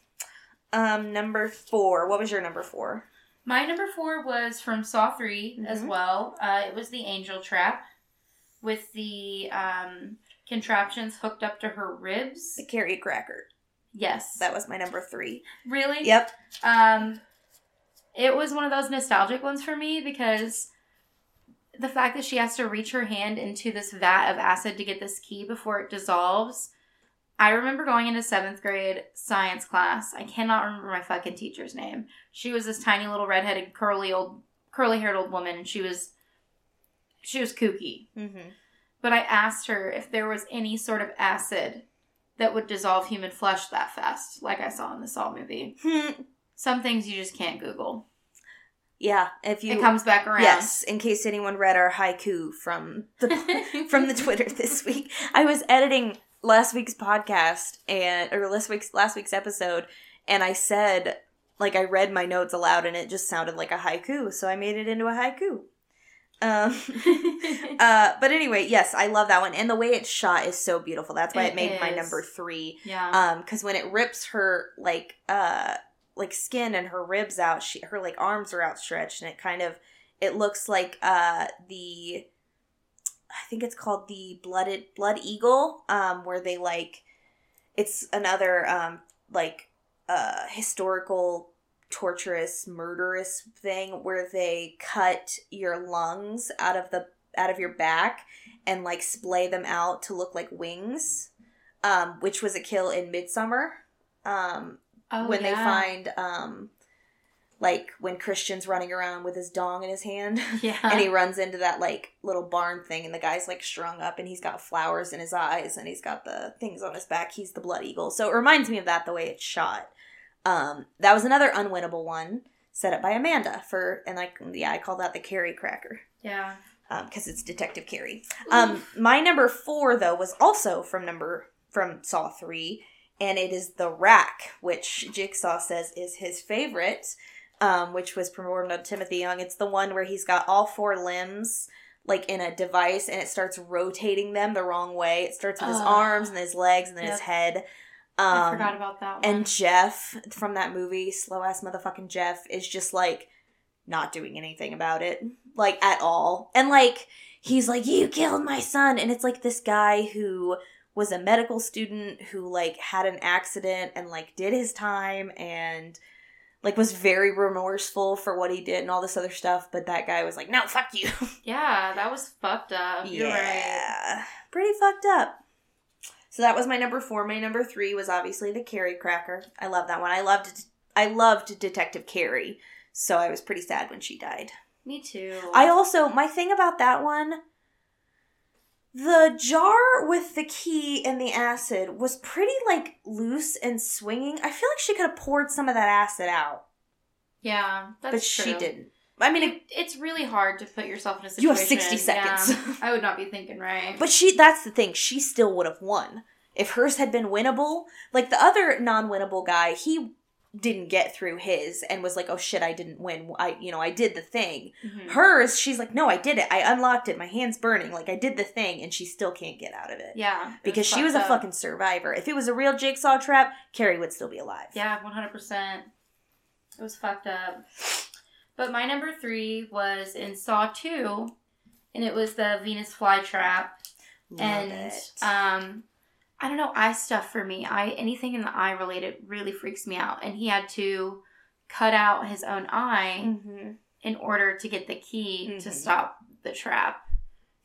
Um, number four. What was your number four? My number four was from Saw 3 as Mhm. well. Uh, it was the angel trap with the um, contraptions hooked up to her ribs. The Carrie Cracker. Yes. That was my number three. really? Yep. Um, it was one of those nostalgic ones for me because the fact that she has to reach her hand into this vat of acid to get this key before it dissolves. I remember going into seventh grade science class. I cannot remember my fucking teacher's name. She was this tiny little redheaded, curly old, curly haired old woman, and she was, she was kooky. Mm-hmm. But I asked her if there was any sort of acid that would dissolve human flesh that fast, like I saw in the Saw movie. Hmm. Some things you just can't Google. yeah. If you it comes back around. yes, in case anyone read our haiku from the [LAUGHS] from the Twitter this week, I was editing last week's podcast and or last week's last week's episode, and I said like I read my notes aloud, and it just sounded like a haiku, so I made it into a haiku. Um. [LAUGHS] Uh, but anyway, yes, I love that one, and the way it's shot is so beautiful. That's why it, It made my number three. yeah. Um, because when it rips her like uh like skin and her ribs out, she her like arms are outstretched, and it kind of it looks like uh the I think it's called the blooded blood eagle, um, where they like it's another um like uh historical torturous murderous thing where they cut your lungs out of the out of your back and like splay them out to look like wings um which was a kill in Midsommar um oh, when they find um like when christian's running around with his dong in his hand [LAUGHS] Yeah. and he runs into that like little barn thing and the guy's like strung up and he's got flowers in his eyes and he's got the things on his back. He's the blood eagle. So it reminds me of that the way it's shot um that was another unwinnable one set up by amanda for and like yeah i call that the carrie cracker yeah. because it's detective kerry um my number four though was also from number from saw three and it is the rack which jigsaw says is his favorite um, which was performed on Timothy Young. It's the one where he's got all four limbs like in a device and it starts rotating them the wrong way. It starts with his arms and his legs and then his Yep. Head. I Um, forgot about that one. and Jeff from that movie, slow ass motherfucking Jeff, is just like not doing anything about it, like at all. And like he's like, "You killed my son," and it's like this guy who was a medical student who like had an accident and like did his time and like was very remorseful for what he did and all this other stuff. But that guy was like, "No, fuck you." [LAUGHS] yeah, that was fucked up. You're right. yeah, pretty fucked up. So that was my number four. My number three was obviously the Carrie Cracker. I love that one. I loved I loved Detective Kerry, so I was pretty sad when she died. Me too. I also my thing about that one, the jar with the key and the acid was pretty like loose and swinging. I feel like she could have poured some of that acid out, yeah, that's but true. she didn't. I mean, it, It, it's really hard to put yourself in a situation. You have 60 yeah. seconds. I would not be thinking right. But she that's the thing, she still would have won. If hers had been winnable, like the other non-winnable guy, he didn't get through his and was like, "Oh shit, I didn't win. I, you know, I did the thing." Mhm. Hers, she's like, "No, I did it. I unlocked it. My hand's burning. Like I did the thing," and she still can't get out of it Yeah. because she was a up. fucking survivor. If it was a real jigsaw trap, Kerry would still be alive. Yeah, one hundred percent. It was fucked up. But my number three was in Saw Two, and it was the Venus flytrap. Love and it. um, I don't know eye stuff for me. I anything in the eye related really freaks me out, and he had to cut out his own eye Mhm. in order to get the key to Mhm. stop the trap.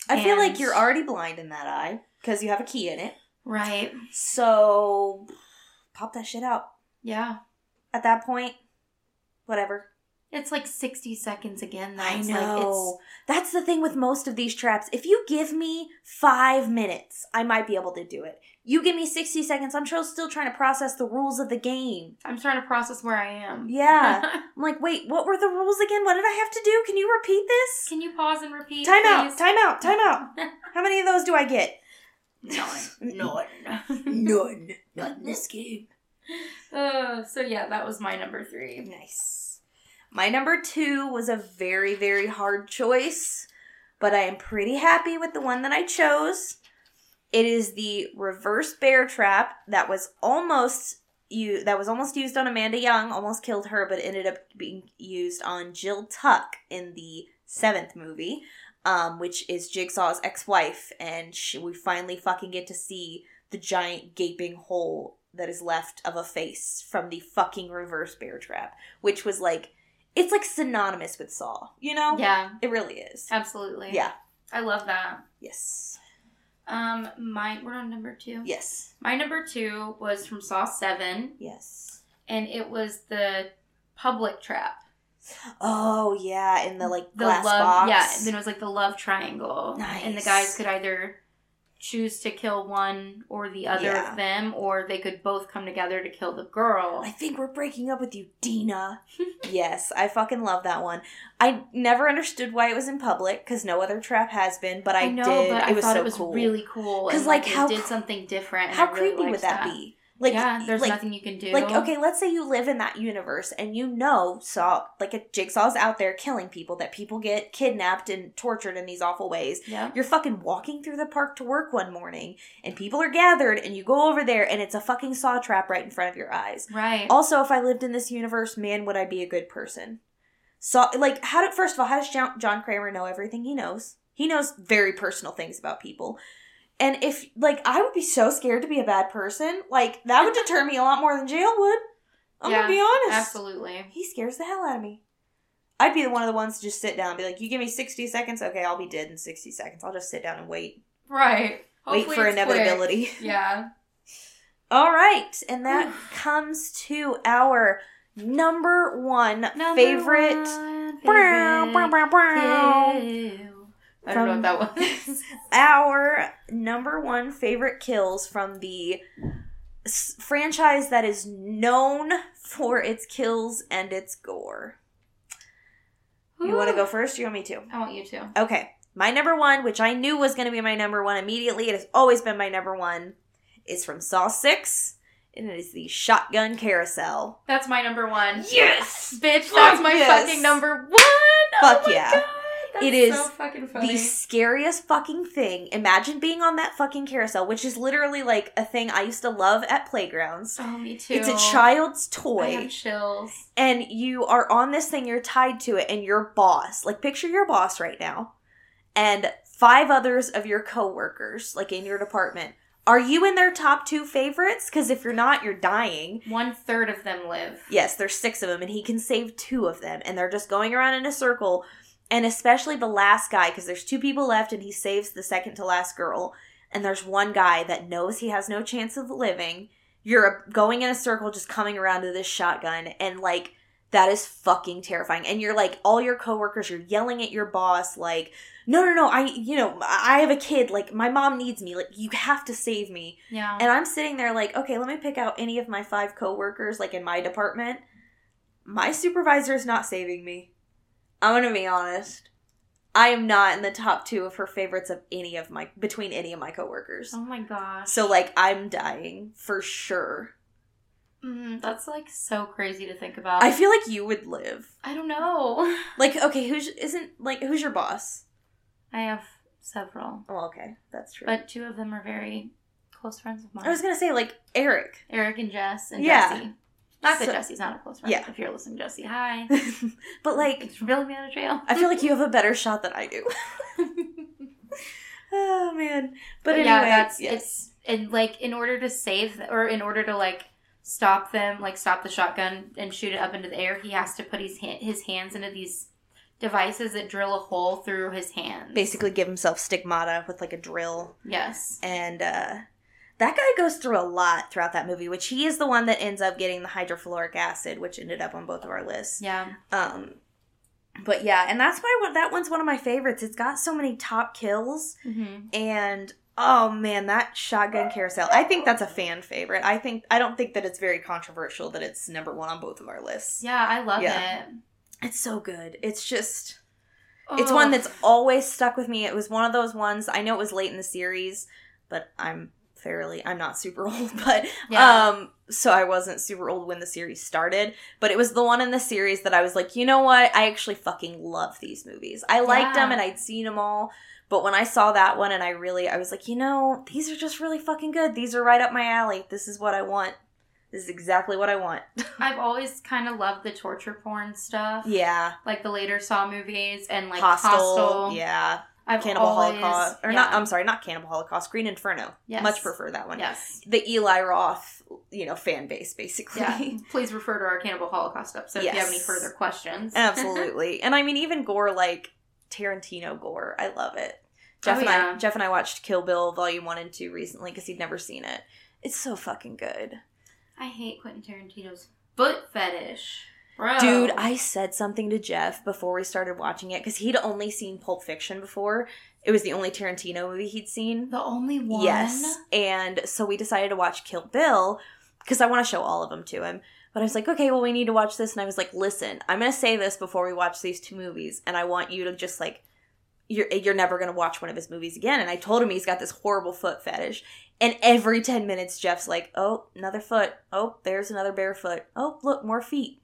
I feel like you're already blind in that eye because you have a key in it. Right. So pop that shit out. Yeah. At that point, whatever. It's like sixty seconds again. Though. I It's know. That's the thing with most of these traps. If you give me five minutes, I might be able to do it. You give me 60 seconds, I'm still trying to process the rules of the game. I'm trying to process where I am. Yeah. [LAUGHS] I'm like, wait, what were the rules again? What did I have to do? Can you repeat this? Can you pause and repeat? Time out, please? time out, time out. [LAUGHS] How many of those do I get? None. [LAUGHS] None. None. Not in this game. uh, so yeah, that was my number three. Nice. My number two was a very, very hard choice, but I am pretty happy with the one that I chose. It is the reverse bear trap that was almost you that was almost used on Amanda Young, almost killed her, but ended up being used on Jill Tuck in the seventh movie, um, which is Jigsaw's ex-wife, and she, we finally fucking get to see the giant gaping hole that is left of a face from the fucking reverse bear trap, which was like it's like synonymous with Saw, you know? Yeah, It really is. absolutely. Yeah. I love that. Yes. Um, my we're on number two. Yes. My number two was from Saw Seven, Yes. and it was the public trap. Oh yeah, in the like The glass love, box. yeah. And then it was like the love triangle, and the guys could either choose to kill one or the other Yeah. of them, or they could both come together to kill the girl. I think we're breaking up with you, Dina. [LAUGHS] yes, I fucking love that one. I never understood why it was in public because no other trap has been, but I, I know, did. but it I was thought so it was cool. really cool because like, it how did something different. How really creepy would that, be? Like, yeah, there's like, nothing you can do. Like, okay, let's say you live in that universe and you know Saw, like a Jigsaw's out there killing people, that people get kidnapped and tortured in these awful ways. Yeah. You're fucking walking through the park to work one morning and people are gathered and you go over there and it's a fucking saw trap right in front of your eyes. Right. Also, if I lived in this universe, man, would I be a good person? So, like, how did, first of all, how does John, John Kramer know everything he knows? He knows very personal things about people. And if, like, I would be so scared to be a bad person, like, that would deter me a lot more than jail would. I'm Yeah, gonna be honest. Absolutely. He scares the hell out of me. I'd be the one of the ones to just sit down and be like, you give me 60 seconds? Okay, I'll be dead in 60 seconds. I'll just sit down and wait. Right. Hopefully wait for it's quick. inevitability. Yeah. [LAUGHS] All right, and that comes to our number one Number favorite. one Brow, brow, brow, brow. I don't know what that was. [LAUGHS] [LAUGHS] Our number one favorite kills from the s- franchise that is known for its kills and its gore. You want to go first? Or you want me to? I want you to. Okay, my number one, which I knew was going to be my number one immediately, it has always been my number one, is from Saw 6, and it is the shotgun carousel. That's my number one. Yes! Bitch, that's my yes! fucking number one. Oh Fuck oh yeah. God, It is so fucking funny. The scariest fucking thing. Imagine being on that fucking carousel, which is literally like a thing I used to love at playgrounds. oh, me too. It's a child's I toy. have chills. and you are on this thing, you're tied to it, and your boss, like picture your boss right now, and five others of your coworkers, like in your department. Are you in their top two favorites? Because if you're not, you're dying. One third of them live. Yes, there's six of them, and he can save two of them, and they're just going around in a circle. And especially the last guy, because there's two people left, and he saves the second to last girl. And there's one guy that knows he has no chance of living. You're going in a circle, just coming around to this shotgun, and like that is fucking terrifying. And you're like, all your coworkers, you're yelling at your boss, like, no, no, no, I, you know, I have a kid, like, my mom needs me, like, you have to save me. Yeah. And I'm sitting there like, okay, let me pick out any of my five coworkers, like in my department. My supervisor is not saving me. I'm gonna be honest. I am not in the top two of her favorites of any of my between any of my coworkers. oh my gosh. So like I'm dying for sure. Mm, that's like so crazy to think about. I feel like you would live. I don't know. [LAUGHS] Like, okay, who's isn't like who's your boss? I have several, Oh, okay, that's true. but two of them are very close friends of mine. I was gonna say like Eric, Eric and Jess and Yeah. Jesse. Not that So- Jesse's not a close friend. Yeah. If you're listening, Jesse, hi. [LAUGHS] but like for bailing me out of jail. I feel like you have a better shot than I do. [LAUGHS] [LAUGHS] oh man, but anyway, yeah, that's yes. it's and like in order to save th- or in order to like stop them, like stop the shotgun and shoot it up into the air, he has to put his ha- his hands into these devices that drill a hole through his hands. basically give himself stigmata with like a drill, yes. and uh that guy goes through a lot throughout that movie, which he is the one that ends up getting the hydrofluoric acid, which ended up on both of our lists. Yeah. Um, but yeah, and that's why that one's one of my favorites. It's got so many top kills. Mm-hmm. and oh man that shotgun carousel i think that's a fan favorite i think i don't think that it's very controversial that it's number one on both of our lists Yeah, I love Yeah. it. it's so good it's just it's one that's always stuck with me it was one of those ones i know it was late in the series but i'm fairly i'm not super [LAUGHS] old but Yeah. um so i wasn't super old when the series started but it was the one in the series that i was like you know what? I actually fucking love these movies. I liked Yeah. them and i'd seen them all but when i saw that one and i really i was like you know these are just really fucking good. These are right up my alley. This is what i want. This is exactly what i want. [LAUGHS] I've always kind of loved the torture porn stuff. yeah. Like the later Saw movies and like hostile, Hostel. yeah I've cannibal always- holocaust or yeah. not i'm sorry not cannibal holocaust green inferno Yes. much prefer that one Yes. the eli roth you know fan base basically Yeah. [LAUGHS] Please refer to our Cannibal Holocaust episode if you have any further questions. [LAUGHS] Absolutely. and I mean even gore like Tarantino gore. I love it. Oh, Jeff Oh, and yeah. I Jeff and I watched Kill Bill volume 1 and 2 recently cuz he'd never seen it. It's so fucking good. I hate Quentin Tarantino's foot fetish. Bro. Dude, I said something to Jeff before we started watching it cuz he'd only seen Pulp Fiction before. It was the only Tarantino movie he'd seen. The only one? Yes. And so we decided to watch Kill Bill because I want to show all of them to him. But I was like, okay, well, we need to watch this. And I was like, listen, I'm going to say this before we watch these two movies. And I want you to just like, you're, you're never going to watch one of his movies again. And I told him he's got this horrible foot fetish. And every 10 minutes, Jeff's like, oh, another foot. Oh, there's another bare foot. Oh, look, more feet.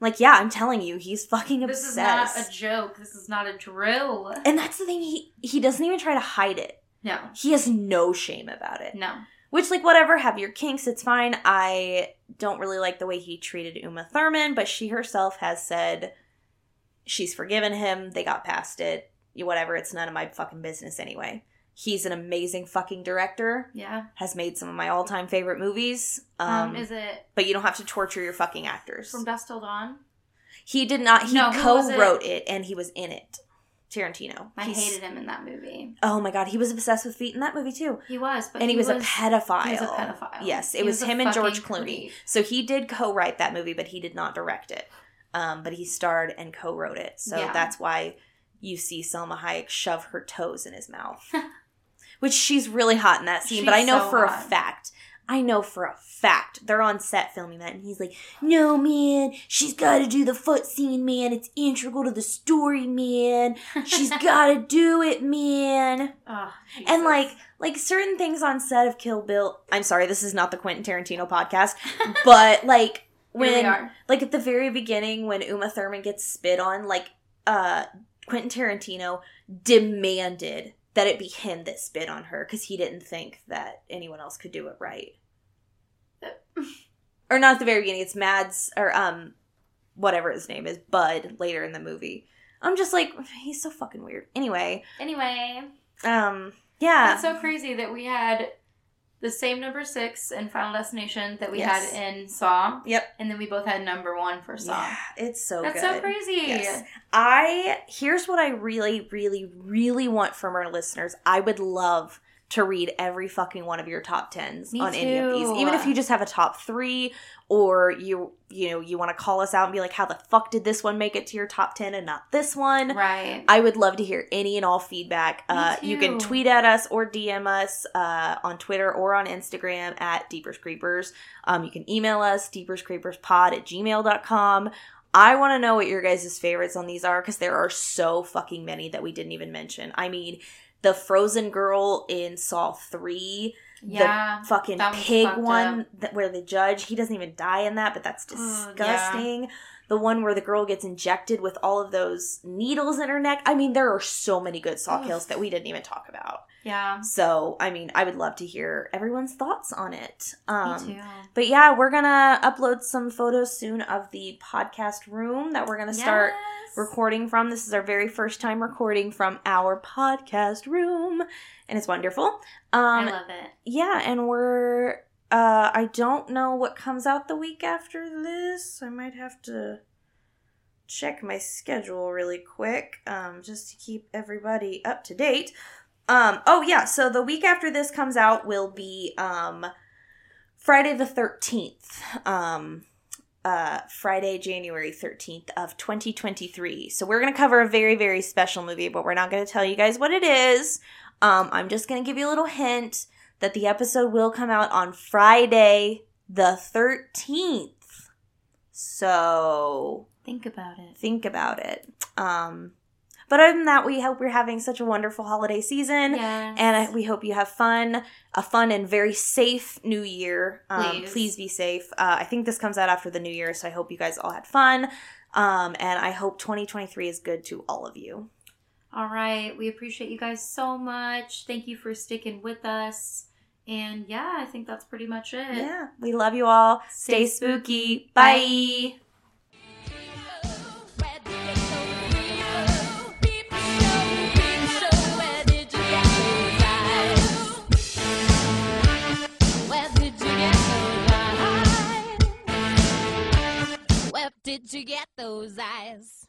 Like, yeah, I'm telling you, he's fucking obsessed. This is not a joke. This is not a drill. and that's the thing, he, he doesn't even try to hide it. No. He has no shame about it. No. Which, like, whatever, have your kinks, it's fine. I don't really like the way he treated Uma Thurman, but she herself has said she's forgiven him. They got past it. Whatever, it's none of my fucking business anyway. He's an amazing fucking director, Yeah. has made some of my all time favorite movies. Um, Um, is it but you don't have to torture your fucking actors. from Dusk Till Dawn? he did not, he No, co was it? wrote it and he was in it. Tarantino. I He's- hated him in that movie. Oh my god, he was obsessed with feet in that movie too. He was, but and he, was, a pedophile. He was a pedophile. Yes, it He was, a him and George Clooney. creep. So he did co-write that movie, but he did not direct it. Um, but he starred and co-wrote it. So Yeah. that's why you see Salma Hayek shove her toes in his mouth, [LAUGHS] which she's really hot in that scene. but I know so for hot. a fact. I know for a fact they're on set filming that, and he's like, "No, man, she's got to do the foot scene, man. It's integral to the story, man. She's [LAUGHS] got to do it, man." Oh, And like like certain things on set of Kill Bill. I'm sorry, this is not the Quentin Tarantino podcast, but [LAUGHS] like when like at the very beginning when Uma Thurman gets spit on, like uh Quentin Tarantino demanded that it be him that spit on her because he didn't think that anyone else could do it right. [LAUGHS] or not at the very beginning. It's Mads or um whatever his name is, Bud. Later in the movie, I'm just like he's so fucking weird. Anyway, Anyway, um yeah. that's so crazy that we had the same number six in Final Destination that we Yes. had in Saw, Yep. and then we both had number one for Saw. Yeah, it's so That's good. so crazy. Yes. I here's what I really, really, really want from our listeners. I would love to read every fucking one of your top tens Me on any of these. Even if you just have a top three or you you know, you want to call us out and be like, how the fuck did this one make it to your top ten and not this one? Right. I would love to hear any and all feedback. Uh, you can tweet at us or DM us uh, on Twitter or on Instagram at Deepers Creepers. Um, you can email us, deeperscreeperspod at gmail.com. I want to know what your guys' favorites on these are because there are so fucking many that we didn't even mention. I mean, the frozen girl in Saw 3 Yeah. the fucking pig one that, where the judge he doesn't even die in that, but that's Ugh, yeah. disgusting. The one where the girl gets injected with all of those needles in her neck. I mean, there are so many good saw kills that we didn't even talk about. Yeah. So, I mean, I would love to hear everyone's thoughts on it. Um, Me too. But yeah, we're gonna upload some photos soon of the podcast room that we're gonna start Yes. recording from. This is our very first time recording from our podcast room, and it's wonderful. I Um, love it. yeah, and we're. Uh, I don't know what comes out the week after this. I might have to check my schedule really quick, um, just to keep everybody up to date. Um, oh yeah, so the week after this comes out will be um, Friday the thirteenth. Um, uh, Friday, January 13th of 2023. So we're going to cover a very, very special movie, but we're not going to tell you guys what it is. Um, I'm just going to give you a little hint that the episode will come out on Friday the 13th. So Think about it. think about it. Um, but other than that, we hope you're having such a wonderful holiday season. Yes. And we hope you have fun, a fun and very safe new year. Um, Please. please. be safe. Uh, I think this comes out after the new year, so I hope you guys all had fun. Um, and I hope 2023 is good to all of you. All right. We appreciate you guys so much. Thank you for sticking with us. And yeah, I think that's pretty much it. Yeah, we love you all. Stay spooky. Bye. Did you get those eyes?